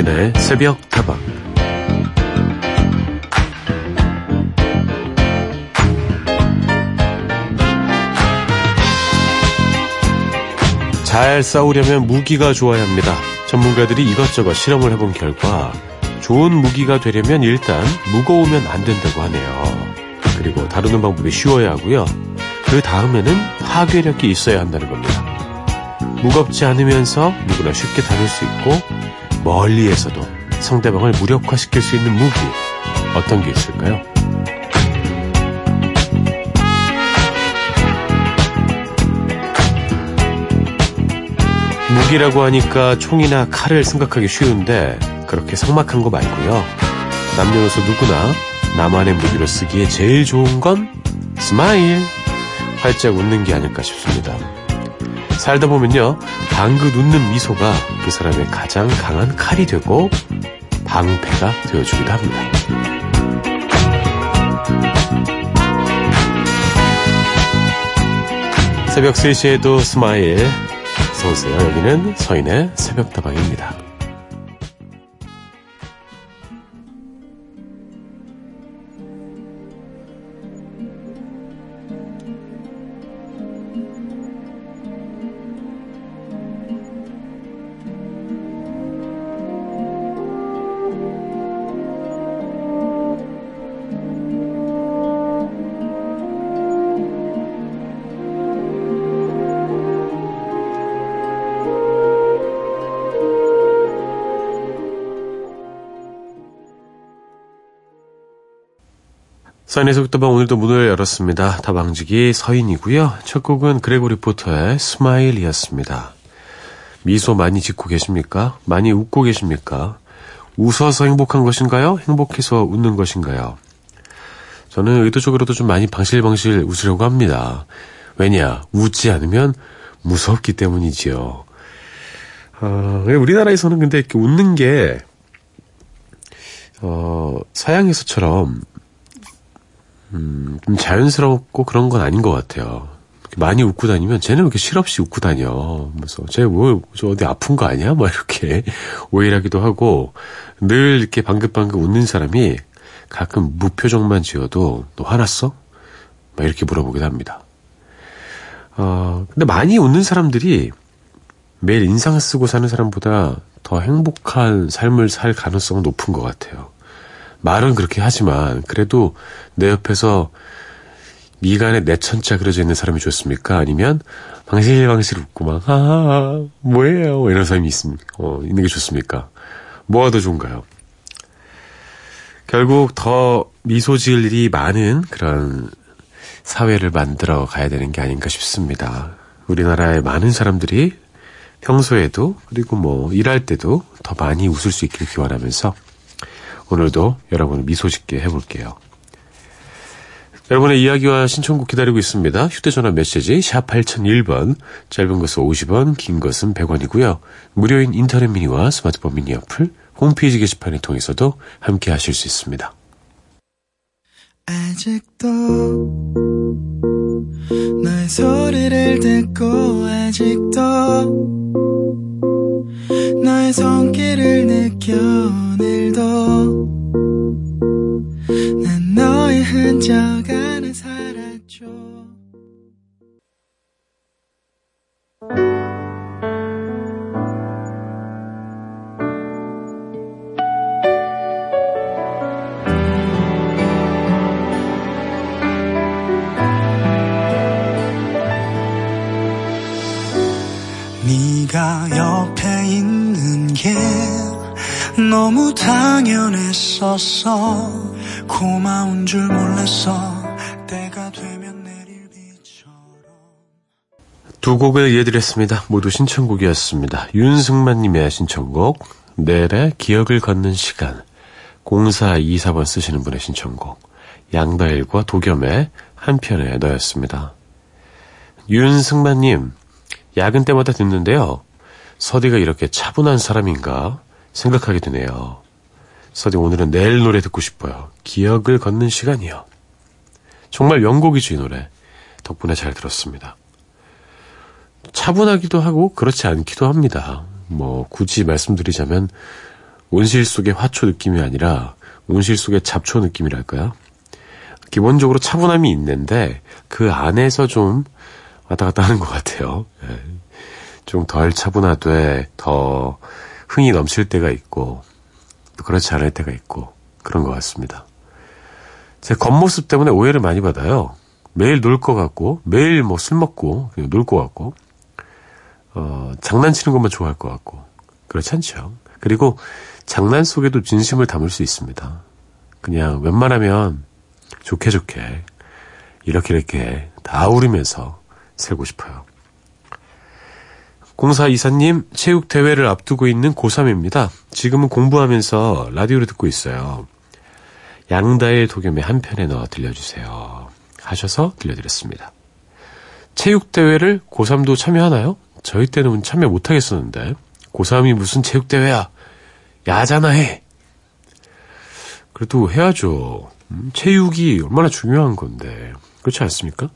서인의 새벽 다방 잘 싸우려면 무기가 좋아야 합니다. 전문가들이 이것저것 실험을 해본 결과 좋은 무기가 되려면 일단 무거우면 안 된다고 하네요. 그리고 다루는 방법이 쉬워야 하고요. 그 다음에는 파괴력이 있어야 한다는 겁니다. 무겁지 않으면서 누구나 쉽게 다룰 수 있고 멀리에서도 상대방을 무력화시킬 수 있는 무기 어떤 게 있을까요? 무기라고 하니까 총이나 칼을 생각하기 쉬운데 그렇게 삭막한 거 말고요. 남녀노소 누구나 나만의 무기로 쓰기에 제일 좋은 건 Smile. 활짝 웃는 게 아닐까 싶습니다. 살다 보면요. 방긋 웃는 미소가 그 사람의 가장 강한 칼이 되고 방패가 되어주기도 합니다. 새벽 3시에도 smile. 어서오세요. 여기는 서인의 새벽다방입니다. 사인에서 북다방 오늘도 문을 열었습니다. 다방지기 서인이고요. 첫 곡은 그레고리 포터의 스마일이었습니다. 미소 많이 짓고 계십니까? 많이 웃고 계십니까? 웃어서 행복한 것인가요? 행복해서 웃는 것인가요? 저는 의도적으로도 좀 많이 방실방실 웃으려고 합니다. 왜냐? 웃지 않으면 무섭기 때문이지요. 어, 우리나라에서는 근데 이렇게 웃는 게, 어, 서양에서처럼 음, 좀 자연스럽고 그런 건 아닌 것 같아요. 많이 웃고 다니면 쟤는 왜 이렇게 실없이 웃고 다녀. 그래서 쟤 뭐, 저 어디 아픈 거 아니야? 뭐 이렇게 오해하기도 하고 늘 이렇게 방긋방긋 웃는 사람이 가끔 무표정만 지어도 너 화났어? 막 이렇게 물어보기도 합니다. 어, 근데 많이 웃는 사람들이 매일 인상 쓰고 사는 사람보다 더 행복한 삶을 살 가능성은 높은 것 같아요. 말은 그렇게 하지만 그래도 내 옆에서 미간에 내천자 그려져 있는 사람이 좋습니까? 아니면 방실방실 웃고 막 하하 뭐예요 이런 사람이 있습니까? 어, 있는 게 좋습니까? 뭐가 더 좋은가요? 결국 더 미소 지을 일이 많은 그런 사회를 만들어 가야 되는 게 아닌가 싶습니다. 우리나라의 많은 사람들이 평소에도 그리고 뭐 일할 때도 더 많이 웃을 수 있기를 기원하면서 오늘도 여러분을 미소 짓게 해볼게요. 여러분의 이야기와 신청곡 기다리고 있습니다. 휴대전화 메시지 샵 8001번, 짧은 것은 50원, 긴 것은 100원이고요. 무료인 인터넷 미니와 스마트폰 미니 어플, 홈페이지 게시판을 통해서도 함께 하실 수 있습니다. 아직도 너의 소리를 듣고 아직도 손길을 느껴 오늘도 난 너의 흔적 안 너무 당연했었어 고마운 줄 몰랐어 때가 되면 내릴 비처럼 두 곡을 이어드렸습니다. 모두 신청곡이었습니다. 윤승만님의 신청곡 내래 기억을 걷는 시간 0424번 쓰시는 분의 신청곡 양다일과 도겸의 한편에 넣었습니다. 윤승만님 야근 때마다 듣는데요. 서디가 이렇게 차분한 사람인가 생각하게 되네요. 서디 오늘은 내일 노래 듣고 싶어요. 기억을 걷는 시간이요. 정말 명곡이죠, 이 노래. 덕분에 잘 들었습니다. 차분하기도 하고 그렇지 않기도 합니다. 뭐 굳이 말씀드리자면 온실 속의 화초 느낌이 아니라 온실 속의 잡초 느낌이랄까요? 기본적으로 차분함이 있는데 그 안에서 좀 왔다 갔다 하는 것 같아요. 예. 좀덜 차분하되 더 흥이 넘칠 때가 있고 또 그렇지 않을 때가 있고 그런 것 같습니다. 제 겉모습 때문에 오해를 많이 받아요. 매일 놀 것 같고 매일 뭐 술 먹고 놀 것 같고 어, 장난치는 것만 좋아할 것 같고 그렇지 않죠. 그리고 장난 속에도 진심을 담을 수 있습니다. 그냥 웬만하면 좋게 좋게 이렇게 이렇게 다 우리면서 살고 싶어요. 공사 이사님 체육 대회를 앞두고 있는 고3입니다. 지금은 공부하면서 라디오를 듣고 있어요. 양다의 도겸의 한 편에 넣어 들려주세요. 하셔서 들려드렸습니다. 체육 대회를 고3도 참여하나요? 저희 때는 참여 못 하겠었는데 고3이 무슨 체육 대회야? 야잖아 해. 그래도 해야죠. 음, 체육이 얼마나 중요한 건데 그렇지 않습니까?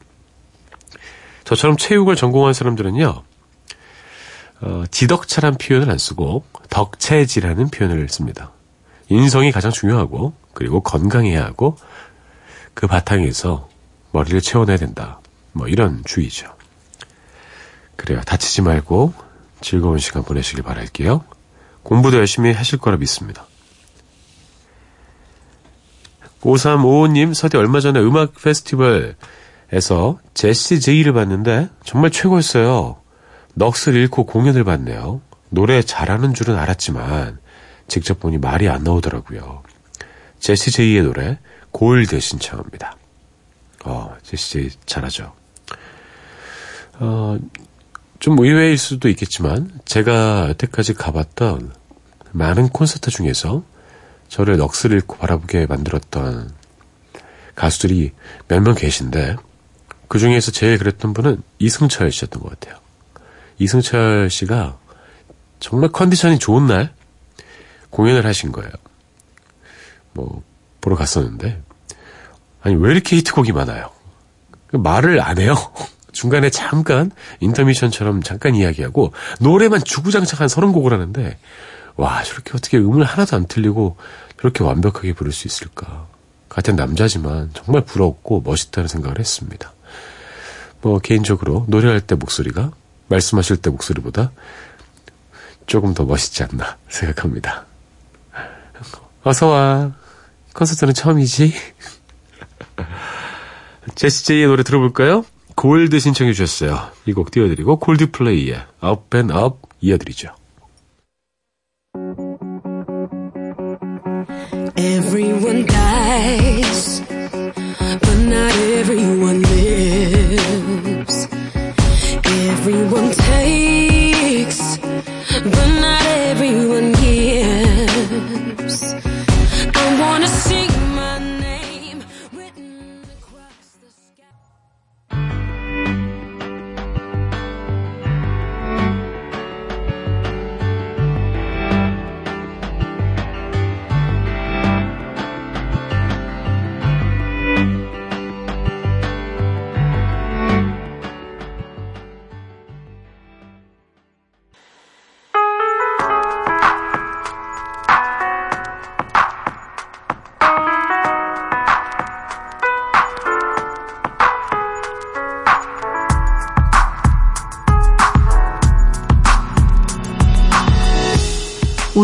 저처럼 체육을 전공한 사람들은요. 어, 지덕차란 표현을 안 쓰고 덕체지라는 표현을 씁니다. 인성이 가장 중요하고 그리고 건강해야 하고 그 바탕에서 머리를 채워내야 된다. 뭐 이런 주의죠. 그래요. 다치지 말고 즐거운 시간 보내시길 바랄게요. 공부도 열심히 하실 거라 믿습니다. 5355님, 서디 얼마 전에 음악 페스티벌에서 제시 제이를 봤는데 정말 최고였어요. 넋을 잃고 공연을 봤네요. 노래 잘하는 줄은 알았지만 직접 보니 말이 안 나오더라고요. 제시 제이의 노래 골드 신청합니다. 어, 제시 제이 잘하죠. 어, 좀 의외일 수도 있겠지만 제가 여태까지 가봤던 많은 콘서트 중에서 저를 넋을 잃고 바라보게 만들었던 가수들이 몇 명 계신데 그 중에서 제일 그랬던 분은 이승철 씨였던 것 같아요. 이승철 씨가 정말 컨디션이 좋은 날 공연을 하신 거예요. 뭐 보러 갔었는데 아니 왜 이렇게 히트곡이 많아요? 말을 안 해요. 중간에 잠깐 인터미션처럼 잠깐 이야기하고 노래만 주구장창 한 서른 곡을 하는데 와 저렇게 어떻게 음을 하나도 안 틀리고 저렇게 완벽하게 부를 수 있을까? 같은 남자지만 정말 부럽고 멋있다는 생각을 했습니다. 뭐 개인적으로 노래할 때 목소리가 말씀하실 때 목소리보다 조금 더 멋있지 않나 생각합니다. 어서와. 콘서트는 처음이지? 제시제이의 노래 들어볼까요? 골드 신청해 주셨어요. 이 곡 띄워드리고 골드플레이의 Up and Up 이어드리죠. Everyone dies, Everyone takes,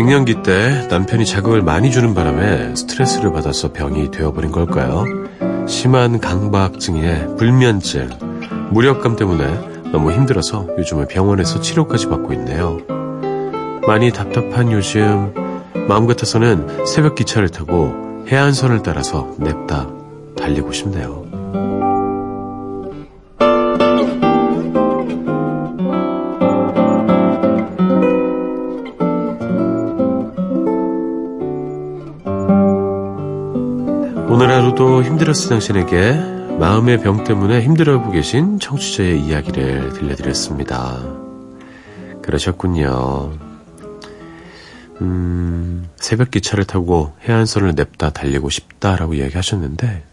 갱년기 때 남편이 자극을 많이 주는 바람에 스트레스를 받아서 병이 되어버린 걸까요? 심한 강박증에 불면증, 무력감 때문에 너무 힘들어서 요즘은 병원에서 치료까지 받고 있네요. 많이 답답한 요즘 마음 같아서는 새벽 기차를 타고 해안선을 따라서 냅다 달리고 싶네요. 힘들었을 당신에게 마음의 병 때문에 힘들어하고 계신 청취자의 이야기를 들려드렸습니다. 그러셨군요. 음, 새벽 기차를 타고 해안선을 냅다 달리고 싶다라고 이야기하셨는데,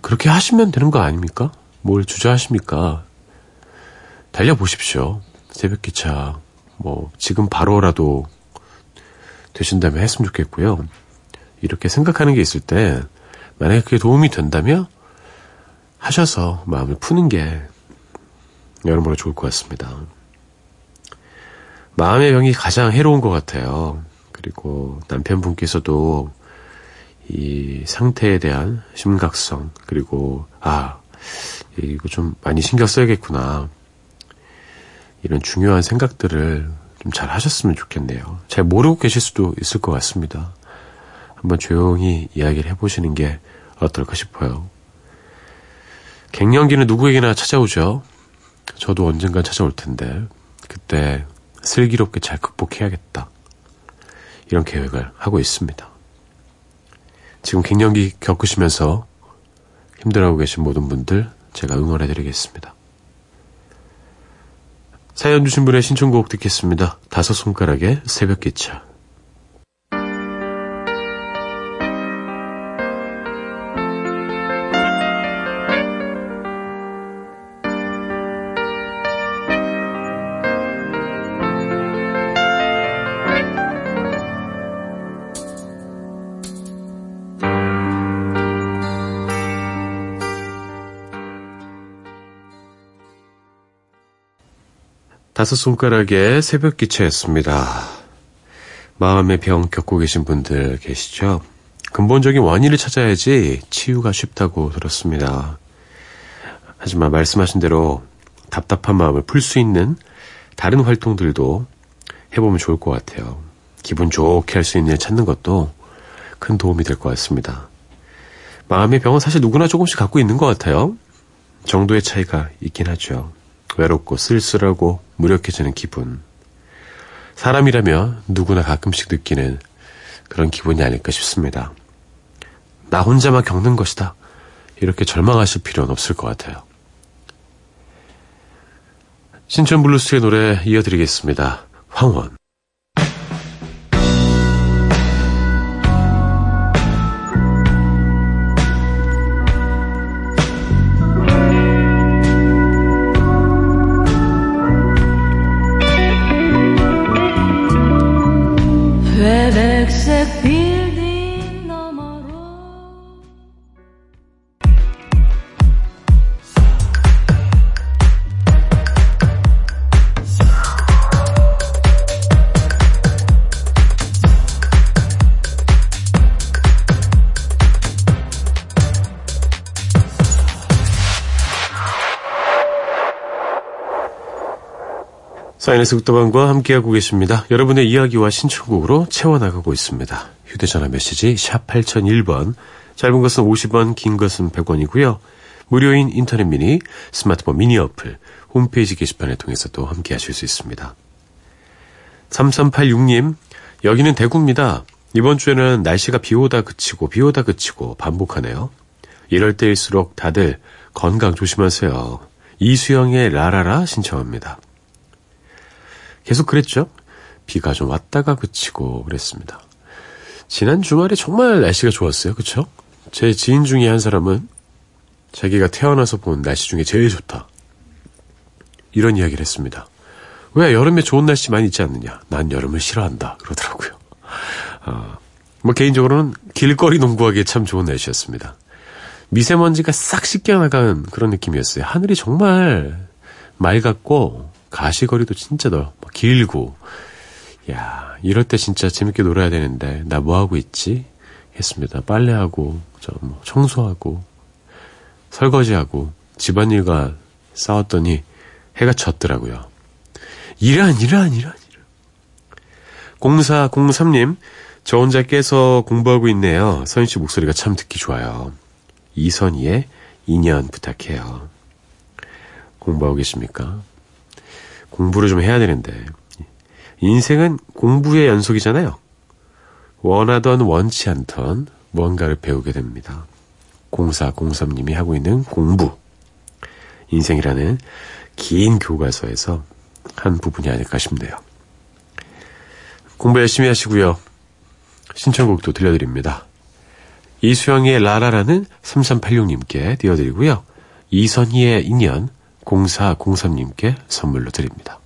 그렇게 하시면 되는 거 아닙니까? 뭘 주저하십니까? 달려보십시오. 새벽 기차, 뭐, 지금 바로라도 되신다면 했으면 좋겠고요. 이렇게 생각하는 게 있을 때, 만약에 그게 도움이 된다면, 하셔서 마음을 푸는 게 여러모로 좋을 것 같습니다. 마음의 병이 가장 해로운 것 같아요. 그리고 남편분께서도 이 상태에 대한 심각성, 그리고, 아, 이거 좀 많이 신경 써야겠구나. 이런 중요한 생각들을 좀 잘 하셨으면 좋겠네요. 잘 모르고 계실 수도 있을 것 같습니다. 한번 조용히 이야기를 해보시는 게 어떨까 싶어요. 갱년기는 누구에게나 찾아오죠. 저도 언젠간 찾아올 텐데, 그때 슬기롭게 잘 극복해야겠다. 이런 계획을 하고 있습니다. 지금 갱년기 겪으시면서 힘들어하고 계신 모든 분들 제가 응원해드리겠습니다. 사연 주신 분의 신청곡 듣겠습니다. 다섯 손가락의 새벽 기차. 다섯 손가락의 새벽 기차였습니다. 마음의 병 겪고 계신 분들 계시죠? 근본적인 원인을 찾아야지 치유가 쉽다고 들었습니다. 하지만 말씀하신 대로 답답한 마음을 풀 수 있는 다른 활동들도 해보면 좋을 것 같아요. 기분 좋게 할 수 있는 일 찾는 것도 큰 도움이 될 것 같습니다. 마음의 병은 사실 누구나 조금씩 갖고 있는 것 같아요. 정도의 차이가 있긴 하죠. 외롭고 쓸쓸하고 무력해지는 기분. 사람이라면 누구나 가끔씩 느끼는 그런 기분이 아닐까 싶습니다. 나 혼자만 겪는 것이다. 이렇게 절망하실 필요는 없을 것 같아요. 신천 블루스의 노래 이어드리겠습니다. 황원. 사인에스 국도방과 함께하고 계십니다. 여러분의 이야기와 신청곡으로 채워나가고 있습니다. 휴대전화 메시지 샵 8001번, 짧은 것은 50원, 긴 것은 100원이고요. 무료인 인터넷 미니, 스마트폰 미니 어플, 홈페이지 게시판을 통해서도 함께하실 수 있습니다. 3386님, 여기는 대구입니다. 이번 주에는 날씨가 비 오다 그치고 비 오다 그치고 반복하네요. 이럴 때일수록 다들 건강 조심하세요. 이수영의 라라라 신청합니다. 계속 그랬죠. 비가 좀 왔다가 그치고 그랬습니다. 지난 주말에 정말 날씨가 좋았어요. 그쵸? 제 지인 중에 한 사람은 자기가 태어나서 본 날씨 중에 제일 좋다. 이런 이야기를 했습니다. 왜 여름에 좋은 날씨 많이 있지 않느냐? 난 여름을 싫어한다. 그러더라고요. 어, 뭐 개인적으로는 길거리 농구하기에 참 좋은 날씨였습니다. 미세먼지가 싹 씻겨나간 그런 느낌이었어요. 하늘이 정말 맑았고 가시거리도 진짜 넓, 길고, 야 이럴 때 진짜 재밌게 놀아야 되는데, 나 뭐 하고 있지? 했습니다. 빨래하고, 저 뭐 청소하고, 설거지하고, 집안일과 싸웠더니, 해가 졌더라고요. 이란, 이란, 이란, 이란. 0403님, 저 혼자 깨서 공부하고 있네요. 선희 씨 목소리가 참 듣기 좋아요. 이선희의 2년 부탁해요. 공부하고 계십니까? 공부를 좀 해야 되는데 인생은 공부의 연속이잖아요. 원하던 원치 않던 뭔가를 배우게 됩니다. 0403님이 하고 있는 공부. 인생이라는 긴 교과서에서 한 부분이 아닐까 싶네요. 공부 열심히 하시고요. 신청곡도 들려드립니다. 이수영의 라라라는 3386님께 띄워드리고요. 이선희의 인연 0403님께 선물로 드립니다.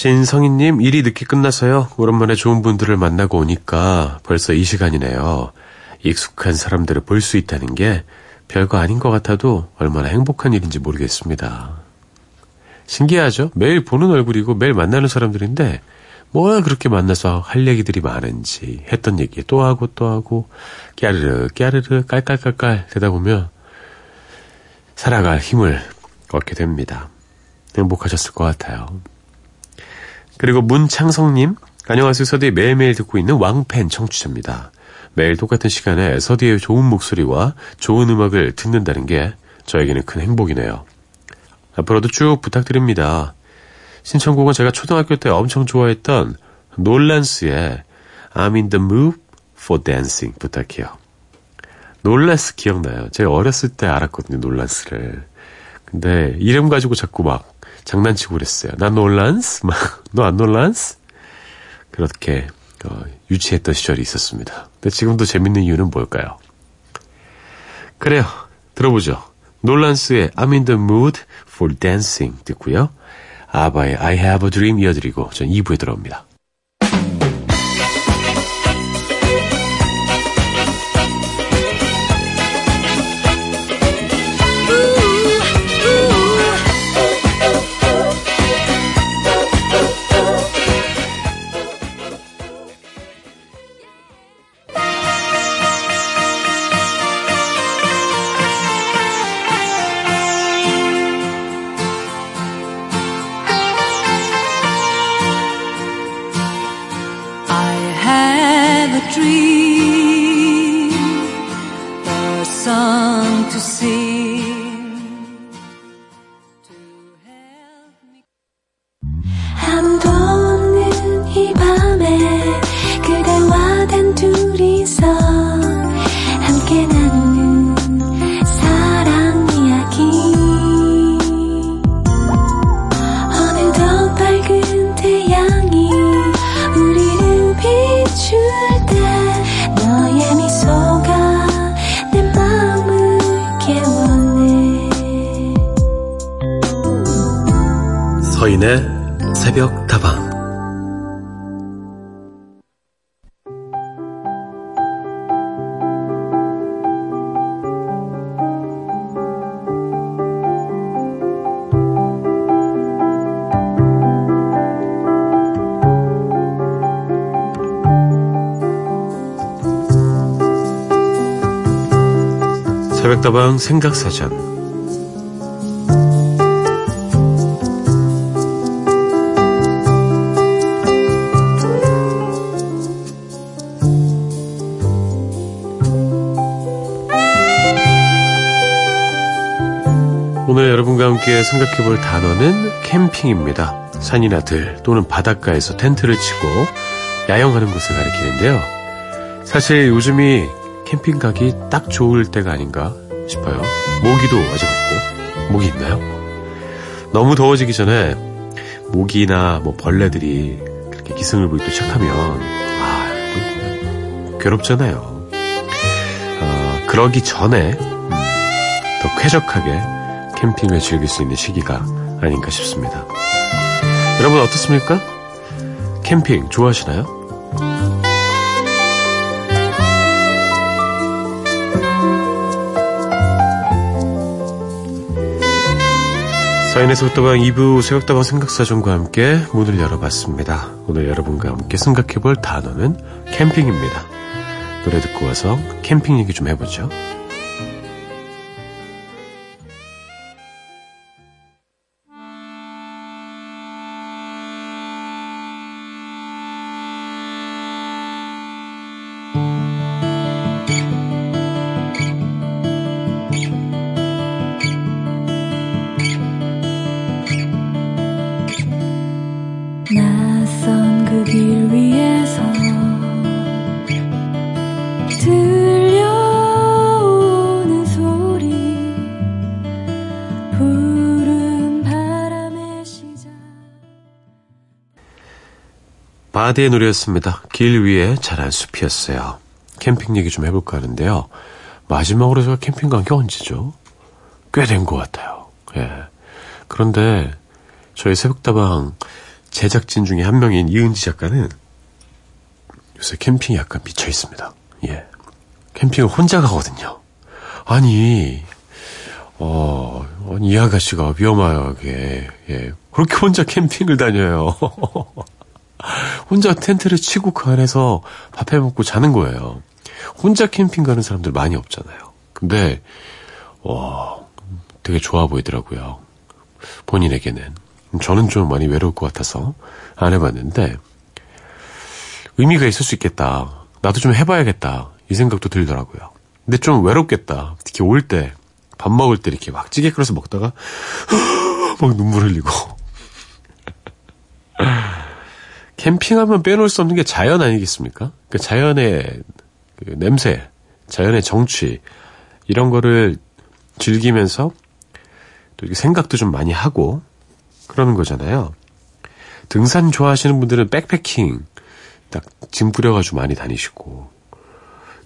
진성희님, 일이 늦게 끝나서요. 오랜만에 좋은 분들을 만나고 오니까 벌써 이 시간이네요. 익숙한 사람들을 볼 수 있다는 게 별거 아닌 것 같아도 얼마나 행복한 일인지 모르겠습니다. 신기하죠? 매일 보는 얼굴이고 매일 만나는 사람들인데 뭘 그렇게 만나서 할 얘기들이 많은지 했던 얘기 또 하고 또 하고 깨르르 깨르르 깔깔깔깔 되다 보면 살아갈 힘을 얻게 됩니다. 행복하셨을 것 같아요. 그리고 문창성님, 안녕하세요. 서디에 매일매일 듣고 있는 왕팬 청취자입니다. 매일 똑같은 시간에 서디의 좋은 목소리와 좋은 음악을 듣는다는 게 저에게는 큰 행복이네요. 앞으로도 쭉 부탁드립니다. 신청곡은 제가 초등학교 때 엄청 좋아했던 놀란스의 I'm in the mood for dancing 부탁해요. 놀란스 기억나요? 제가 어렸을 때 알았거든요, 놀란스를. 근데 이름 가지고 자꾸 막 장난치고 그랬어요. 난 놀란스? 너안 놀란스? 그렇게 어, 유치했던 시절이 있었습니다. 근데 지금도 재밌는 이유는 뭘까요? 그래요. 들어보죠. 놀란스의 I'm in the mood for dancing 듣고요. 아바의 I have a dream 이어드리고 전 2부에 들어옵니다. 서인의 새벽 다방. 새벽다방 생각사전 함께 생각해 볼 단어는 캠핑입니다. 산이나 들 또는 바닷가에서 텐트를 치고 야영하는 것을 가리키는데요. 사실 요즘이 캠핑 가기 딱 좋을 때가 아닌가 싶어요. 모기도 없고 모기 있나요? 너무 더워지기 전에 모기나 뭐 벌레들이 그렇게 기승을 부리기 시작하면 아, 또 괴롭잖아요. 어, 그러기 전에 음, 더 쾌적하게 캠핑을 즐길 수 있는 시기가 아닌가 싶습니다. 여러분 어떻습니까? 캠핑 좋아하시나요? 사인에서 부터방 2부 새벽다방 생각사전과 함께 문을 열어봤습니다. 오늘 여러분과 함께 생각해볼 단어는 캠핑입니다. 노래 듣고 와서 캠핑 얘기 좀 해보죠. 바디의 노래였습니다. 길 위에 자란 숲이었어요. 캠핑 얘기 좀 해볼까 하는데요. 마지막으로 제가 캠핑 간 게 언제죠? 꽤 된 것 같아요. 예. 그런데 저희 새벽다방 제작진 중에 한 명인 이은지 작가는 요새 캠핑에 약간 미쳐 있습니다. 예. 캠핑을 혼자 가거든요. 아니, 어, 이 아가씨가 위험하게, 예. 그렇게 혼자 캠핑을 다녀요. 혼자 텐트를 치고 그 안에서 밥해 먹고 자는 거예요. 혼자 캠핑 가는 사람들 많이 없잖아요. 근데, 와, 되게 좋아 보이더라고요. 본인에게는. 저는 좀 많이 외로울 것 같아서 안 해봤는데, 의미가 있을 수 있겠다. 나도 좀 해봐야겠다. 이 생각도 들더라고요. 근데 좀 외롭겠다. 특히 올 때, 밥 먹을 때 이렇게 막 찌개 끓여서 먹다가, 막 눈물 흘리고. 캠핑하면 빼놓을 수 없는 게 자연 아니겠습니까? 그 자연의 그 냄새, 자연의 정취, 이런 거를 즐기면서 또 생각도 좀 많이 하고 그러는 거잖아요. 등산 좋아하시는 분들은 백패킹 딱 짐 꾸려가지고 많이 다니시고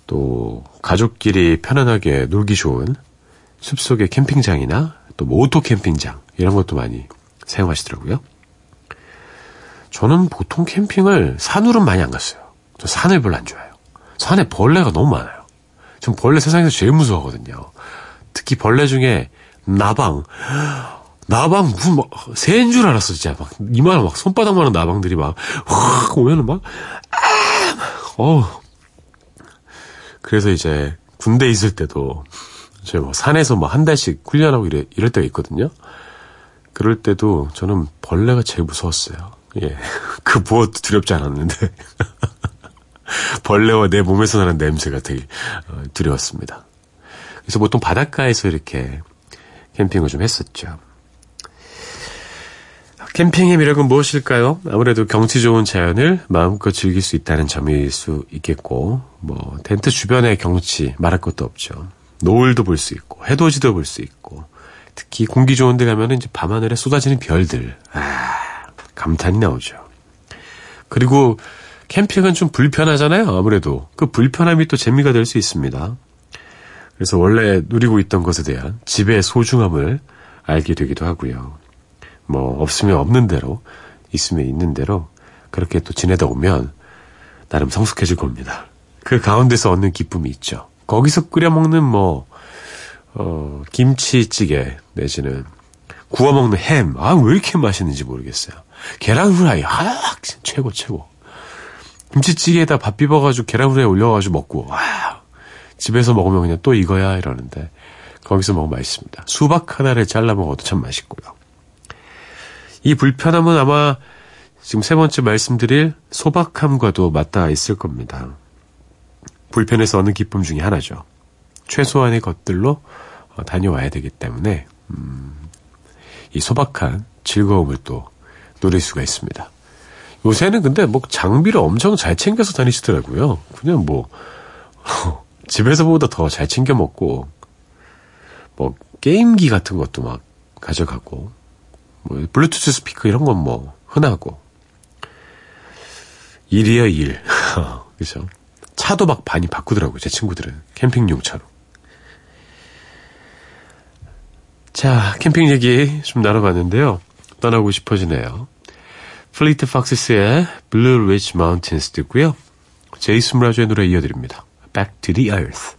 또 가족끼리 편안하게 놀기 좋은 숲속의 캠핑장이나 또 뭐 오토 캠핑장 이런 것도 많이 사용하시더라고요. 저는 보통 캠핑을 산으로는 많이 안 갔어요. 저 산을 별로 안 좋아해요. 산에 벌레가 너무 많아요. 전 벌레 세상에서 제일 무서워하거든요. 특히 벌레 중에 나방. 나방 무슨 막 새인 줄 알았어 진짜 막 이만한 막 손바닥만한 나방들이 막 확 오면은 막 아, 어 그래서 이제 군대 있을 때도 제가 뭐 산에서 뭐 한 달씩 훈련하고 이래, 이럴 때가 있거든요. 그럴 때도 저는 벌레가 제일 무서웠어요. 예. 그 무엇도 두렵지 않았는데. 벌레와 내 몸에서 나는 냄새가 되게 어, 두려웠습니다. 그래서 보통 바닷가에서 이렇게 캠핑을 좀 했었죠. 캠핑의 매력은 무엇일까요? 아무래도 경치 좋은 자연을 마음껏 즐길 수 있다는 점일 수 있겠고, 뭐, 텐트 주변의 경치 말할 것도 없죠. 노을도 볼 수 있고, 해돋이도 볼 수 있고, 특히 공기 좋은 데 가면은 이제 밤하늘에 쏟아지는 별들. 아, 감탄이 나오죠. 그리고 캠핑은 좀 불편하잖아요. 아무래도 그 불편함이 또 재미가 될 수 있습니다. 그래서 원래 누리고 있던 것에 대한 집의 소중함을 알게 되기도 하고요. 뭐 없으면 없는 대로 있으면 있는 대로 그렇게 또 지내다 오면 나름 성숙해질 겁니다. 그 가운데서 얻는 기쁨이 있죠. 거기서 끓여 먹는 뭐 어, 김치찌개 내지는 구워 먹는 햄. 아, 왜 이렇게 맛있는지 모르겠어요. 계란 후라이. 아, 최고, 최고. 김치찌개에다 밥 비벼가지고 계란 후라이 올려가지고 먹고, 와. 집에서 먹으면 그냥 또 이거야, 이러는데. 거기서 먹으면 맛있습니다. 수박 하나를 잘라 먹어도 참 맛있고요. 이 불편함은 아마 지금 세 번째 말씀드릴 소박함과도 맞닿아 있을 겁니다. 불편해서 얻는 기쁨 중에 하나죠. 최소한의 것들로 어, 다녀와야 되기 때문에 음, 이 소박한 즐거움을 또 누릴 수가 있습니다. 요새는 근데 뭐 장비를 엄청 잘 챙겨서 다니시더라고요. 그냥 뭐 집에서보다 더 잘 챙겨 먹고 뭐 게임기 같은 것도 막 가져가고 뭐 블루투스 스피커 이런 건 뭐 흔하고 일이야 일 그죠 차도 막 많이 바꾸더라고요 제 친구들은 캠핑용 차로 자, 캠핑 얘기 좀 나눠봤는데요. 떠나고 싶어지네요. Fleet Foxes의 Blue Ridge Mountains 듣고요. 제이슨 므라즈의 노래 이어드립니다. Back to the Earth.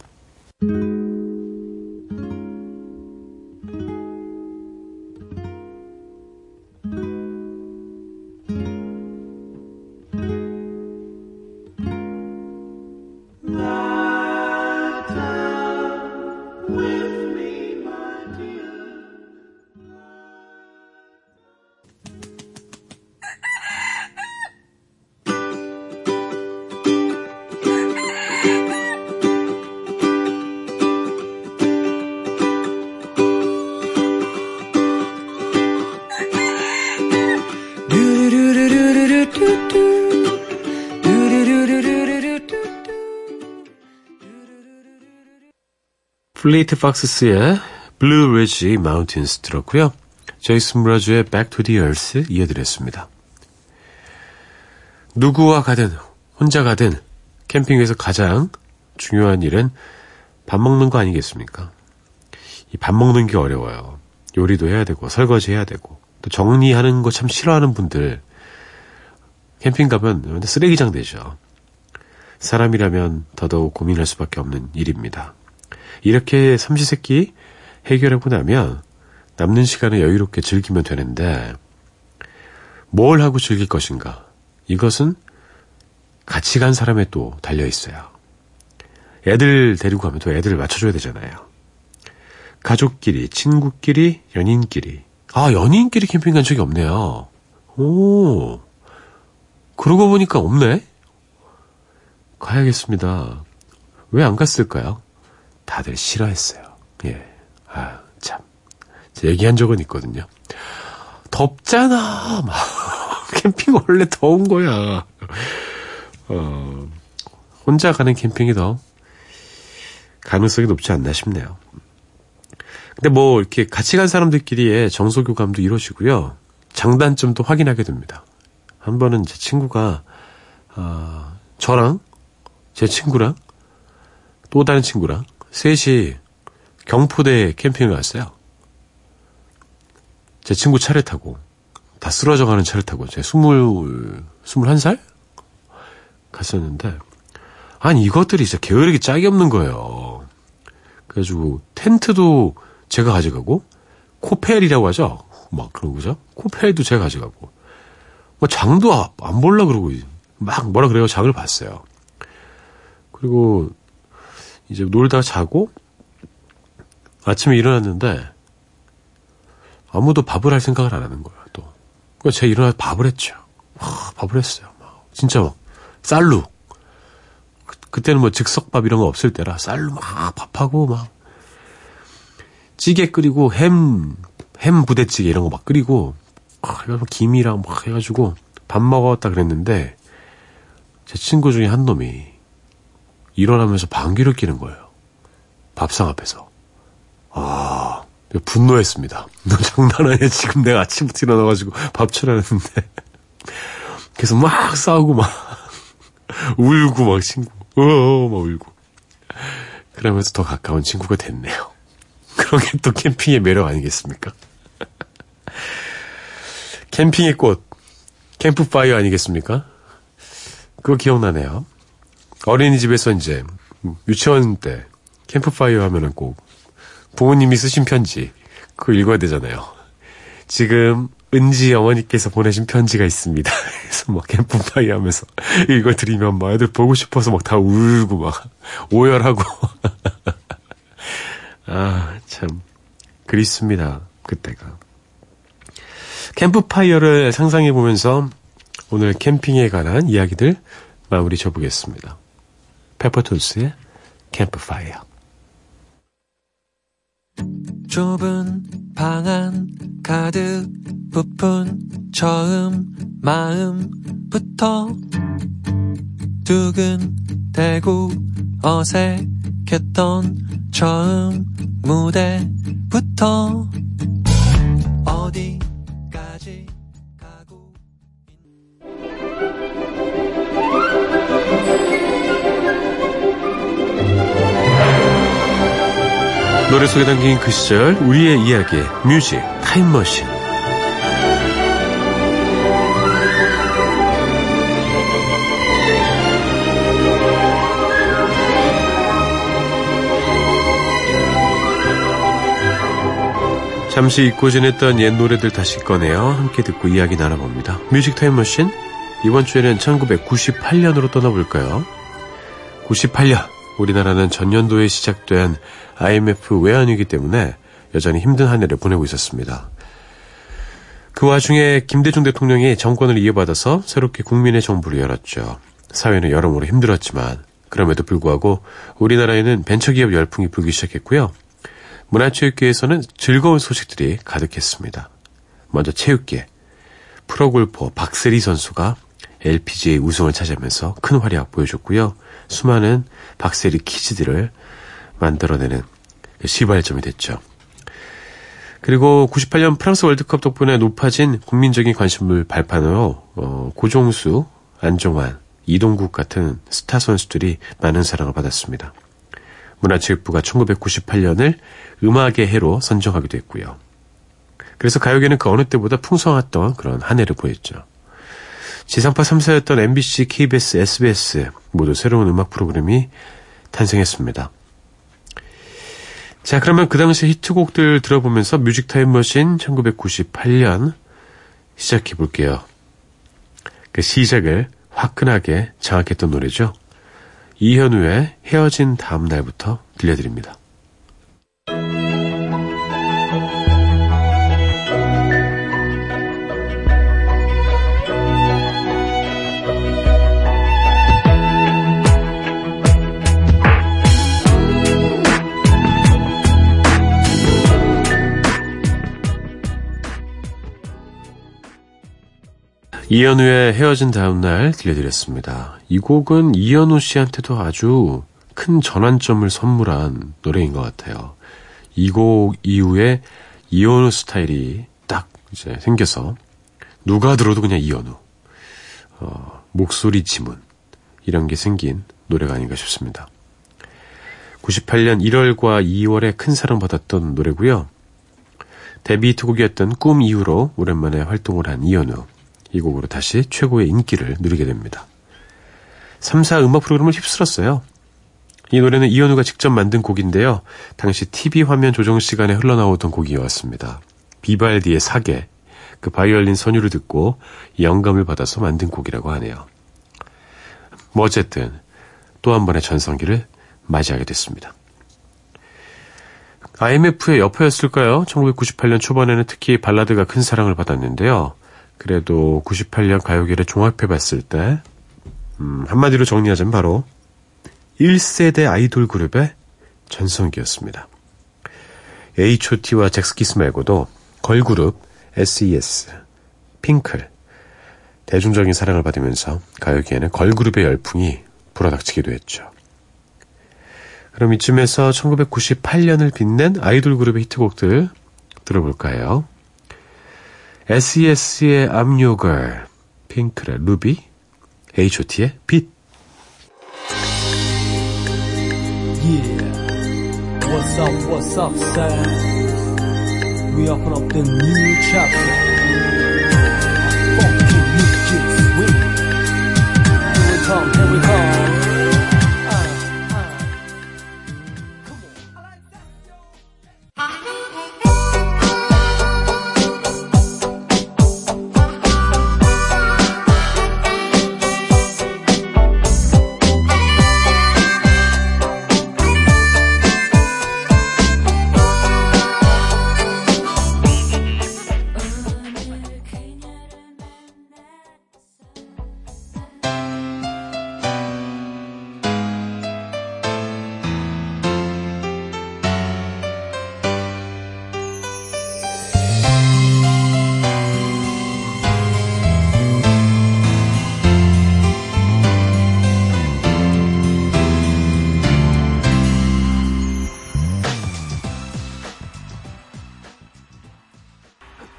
Fleet Foxes의 Blue Ridge Mountains 들었고요. 제이슨 므라즈의 Back to the Earth 이어드렸습니다. 누구와 가든 혼자 가든 캠핑에서 가장 중요한 일은 밥 먹는 거 아니겠습니까? 이 밥 먹는 게 어려워요. 요리도 해야 되고 설거지 해야 되고 또 정리하는 거 참 싫어하는 분들 캠핑 가면 쓰레기장 되죠. 사람이라면 더더욱 고민할 수밖에 없는 일입니다. 이렇게 삼시세끼 해결하고 나면 남는 시간을 여유롭게 즐기면 되는데 뭘 하고 즐길 것인가? 이것은 같이 간 사람에 또 달려 있어요. 애들 데리고 가면 또 애들을 맞춰줘야 되잖아요. 가족끼리, 친구끼리, 연인끼리. 아, 연인끼리 캠핑 간 적이 없네요. 오, 그러고 보니까 없네? 가야겠습니다. 왜 안 갔을까요? 다들 싫어했어요. 예. 아, 참. 얘기한 적은 있거든요. 덥잖아! 막. 캠핑 원래 더운 거야. 어, 혼자 가는 캠핑이 더 가능성이 높지 않나 싶네요. 근데 뭐 이렇게 같이 간 사람들끼리의 정서 교감도 이루어지고요. 장단점도 확인하게 됩니다. 한 번은 제 친구가 어, 저랑 제 친구랑 또 다른 친구랑 셋이 경포대 캠핑을 갔어요. 제 친구 차를 타고 다 쓰러져 가는 차를 타고 제 스물 스물한 살 갔었는데 아니 이것들이 진짜 게으르기 짝이 없는 거예요. 그래가지고 텐트도 제가 가져가고 코펠이라고 하죠. 막 그런 거죠. 코펠도 제가 가져가고 뭐 장도 안 볼라 그러고 막 뭐라 그래요. 장을 봤어요. 그리고 이제 놀다가 자고 아침에 일어났는데 아무도 밥을 할 생각을 안 하는 거예요. 또 그래서 제가 일어나서 밥을 했죠. 와, 밥을 했어요. 막 진짜 막 쌀로 그, 때는뭐 즉석밥 이런 거 없을 때라 쌀로 막 밥하고 막 찌개 끓이고 햄, 햄 부대찌개 이런 거 막 끓이고, 아, 김이랑 막 해가지고 밥 먹었다 그랬는데, 제 친구 중에 한 놈이 일어나면서 방귀를 끼는 거예요. 밥상 앞에서. 아, 분노했습니다. 너 장난 아니야. 지금 내가 아침부터 일어나가지고 밥 차려놨는데. 그래서 막 싸우고 막, 울고 막 친구, 어어, 막 울고. 그러면서 더 가까운 친구가 됐네요. 그런 게 또 캠핑의 매력 아니겠습니까? 캠핑의 꽃, 캠프파이어 아니겠습니까? 그거 기억나네요. 어린이집에서 이제 유치원 때 캠프파이어 하면은 꼭 부모님이 쓰신 편지 그거 읽어야 되잖아요. 지금 은지 어머니께서 보내신 편지가 있습니다. 그래서 막 캠프파이어 하면서 이걸 드리면 막 애들 보고 싶어서 막 다 울고 막 오열하고 아, 참. 그립습니다. 그때가. 캠프파이어를 상상해 보면서 오늘 캠핑에 관한 이야기들 마무리 쳐보겠습니다. 페퍼톤스의 캠프파이어. 좁은 방 안 가득 부푼 처음 마음부터 두근대고 어색했던 처음 무대부터 어디 노래 속에 담긴 그 시절 우리의 이야기 뮤직 타임머신 잠시 잊고 지냈던 옛 노래들 다시 꺼내어 함께 듣고 이야기 나눠봅니다. 뮤직 타임머신 이번 주에는 1998년으로 떠나볼까요? 98년 우리나라는 전년도에 시작된 IMF 외환위기 때문에 여전히 힘든 한 해를 보내고 있었습니다. 그 와중에 김대중 대통령이 정권을 이어받아서 새롭게 국민의 정부를 열었죠. 사회는 여러모로 힘들었지만 그럼에도 불구하고 우리나라에는 벤처기업 열풍이 불기 시작했고요. 문화체육계에서는 즐거운 소식들이 가득했습니다. 먼저 체육계. 프로골퍼 박세리 선수가 LPGA 우승을 차지하면서 큰 활약 보여줬고요. 수많은 박세리 키즈들을 만들어내는 시발점이 됐죠. 그리고 98년 프랑스 월드컵 덕분에 높아진 국민적인 관심을 발판으로 어, 고종수, 안종환, 이동국 같은 스타 선수들이 많은 사랑을 받았습니다. 문화체육부가 1998년을 음악의 해로 선정하기도 했고요. 그래서 가요계는 그 어느 때보다 풍성했던 그런 한 해를 보였죠. 지상파 3사였던 MBC, KBS, SBS 모두 새로운 음악 프로그램이 탄생했습니다. 자, 그러면 그 당시 히트곡들 들어보면서 뮤직 타임머신 1998년 시작해 볼게요. 그 시작을 화끈하게 장악했던 노래죠. 이현우의 헤어진 다음 날부터 들려드립니다. 이현우의 헤어진 다음날 들려드렸습니다. 이 곡은 이현우 씨한테도 아주 큰 전환점을 선물한 노래인 것 같아요. 이 곡 이후에 이현우 스타일이 딱 이제 생겨서 누가 들어도 그냥 이현우. 어, 목소리 지문. 이런 게 생긴 노래가 아닌가 싶습니다. 98년 1월과 2월에 큰 사랑받았던 노래고요. 데뷔 히트곡이었던 꿈 이후로 오랜만에 활동을 한 이현우. 이 곡으로 다시 최고의 인기를 누리게 됩니다. 3사 음악 프로그램을 휩쓸었어요. 이 노래는 이현우가 직접 만든 곡인데요. 당시 TV 화면 조정 시간에 흘러나오던 곡이었습니다. 비발디의 사계, 그 바이올린 선율을 듣고 영감을 받아서 만든 곡이라고 하네요. 뭐 어쨌든 또 한 번의 전성기를 맞이하게 됐습니다. IMF의 여파였을까요? 1998년 초반에는 특히 발라드가 큰 사랑을 받았는데요. 그래도 98년 가요계를 종합해 봤을 때, 음, 한마디로 정리하자면 바로 1세대 아이돌 그룹의 전성기였습니다. H.O.T와 잭스키스 말고도 걸그룹, S.E.S., 핑클, 대중적인 사랑을 받으면서 가요계에는 걸그룹의 열풍이 불어닥치기도 했죠. 그럼 이쯤에서 1998년을 빛낸 아이돌 그룹의 히트곡들 들어볼까요? SES의 I'm Your Girl, 핑클의 루비, H.O.T의 빛. Yeah. What's up, what's up, Sam? We open up the new chapter. Funky music swing. Here we come, here we come.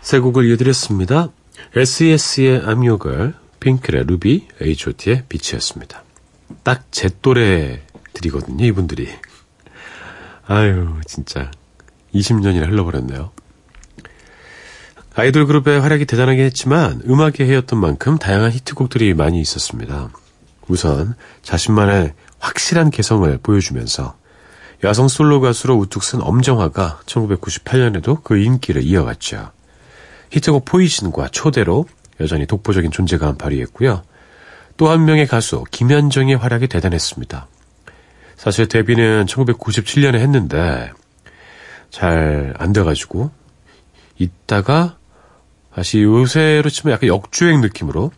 세 곡을 이어드렸습니다. SES의 Girl, 핑클의 루비, H.O.T의 빛이었습니다. 딱 제 또래들이거든요, 이분들이. 아유, 진짜. 20년이나 흘러버렸네요. 아이돌 그룹의 활약이 대단하게 했지만 음악의 해였던 만큼 다양한 히트곡들이 많이 있었습니다. 우선 자신만의 확실한 개성을 보여주면서 여성 솔로 가수로 우뚝 쓴 엄정화가 1998년에도 그 인기를 이어갔죠. 히트곡 포이즌과 초대로 여전히 독보적인 존재감을 발휘했고요. 또 한 명의 가수 김현정의 활약이 대단했습니다. 사실 데뷔는 1997년에 했는데 잘 안 돼가지고 있다가 다시 요새로 치면 약간 역주행 느낌으로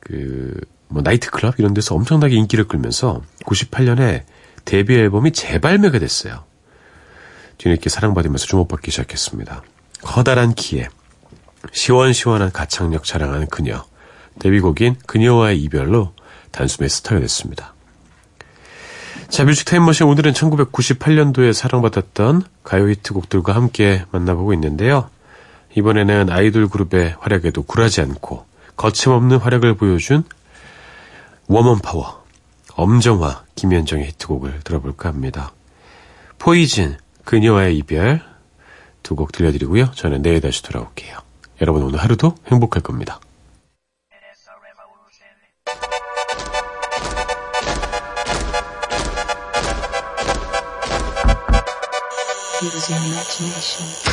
그 뭐 나이트클럽 이런 데서 엄청나게 인기를 끌면서 98년에 데뷔 앨범이 재발매가 됐어요. 뒤늦게 사랑받으면서 주목받기 시작했습니다. 커다란 키에 시원시원한 가창력 자랑하는 그녀. 데뷔곡인 그녀와의 이별로 단숨에 스타가 됐습니다. 자, 뮤직 타임머신 오늘은 1998년도에 사랑받았던 가요 히트곡들과 함께 만나보고 있는데요. 이번에는 아이돌 그룹의 활약에도 굴하지 않고 거침없는 활약을 보여준 woman power, 엄정화, 김현정의 히트곡을 들어볼까 합니다. 포이즌, 그녀와의 이별 두 곡 들려드리고요. 저는 내일 다시 돌아올게요. 여러분 오늘 하루도 행복할 겁니다. Use your imagination.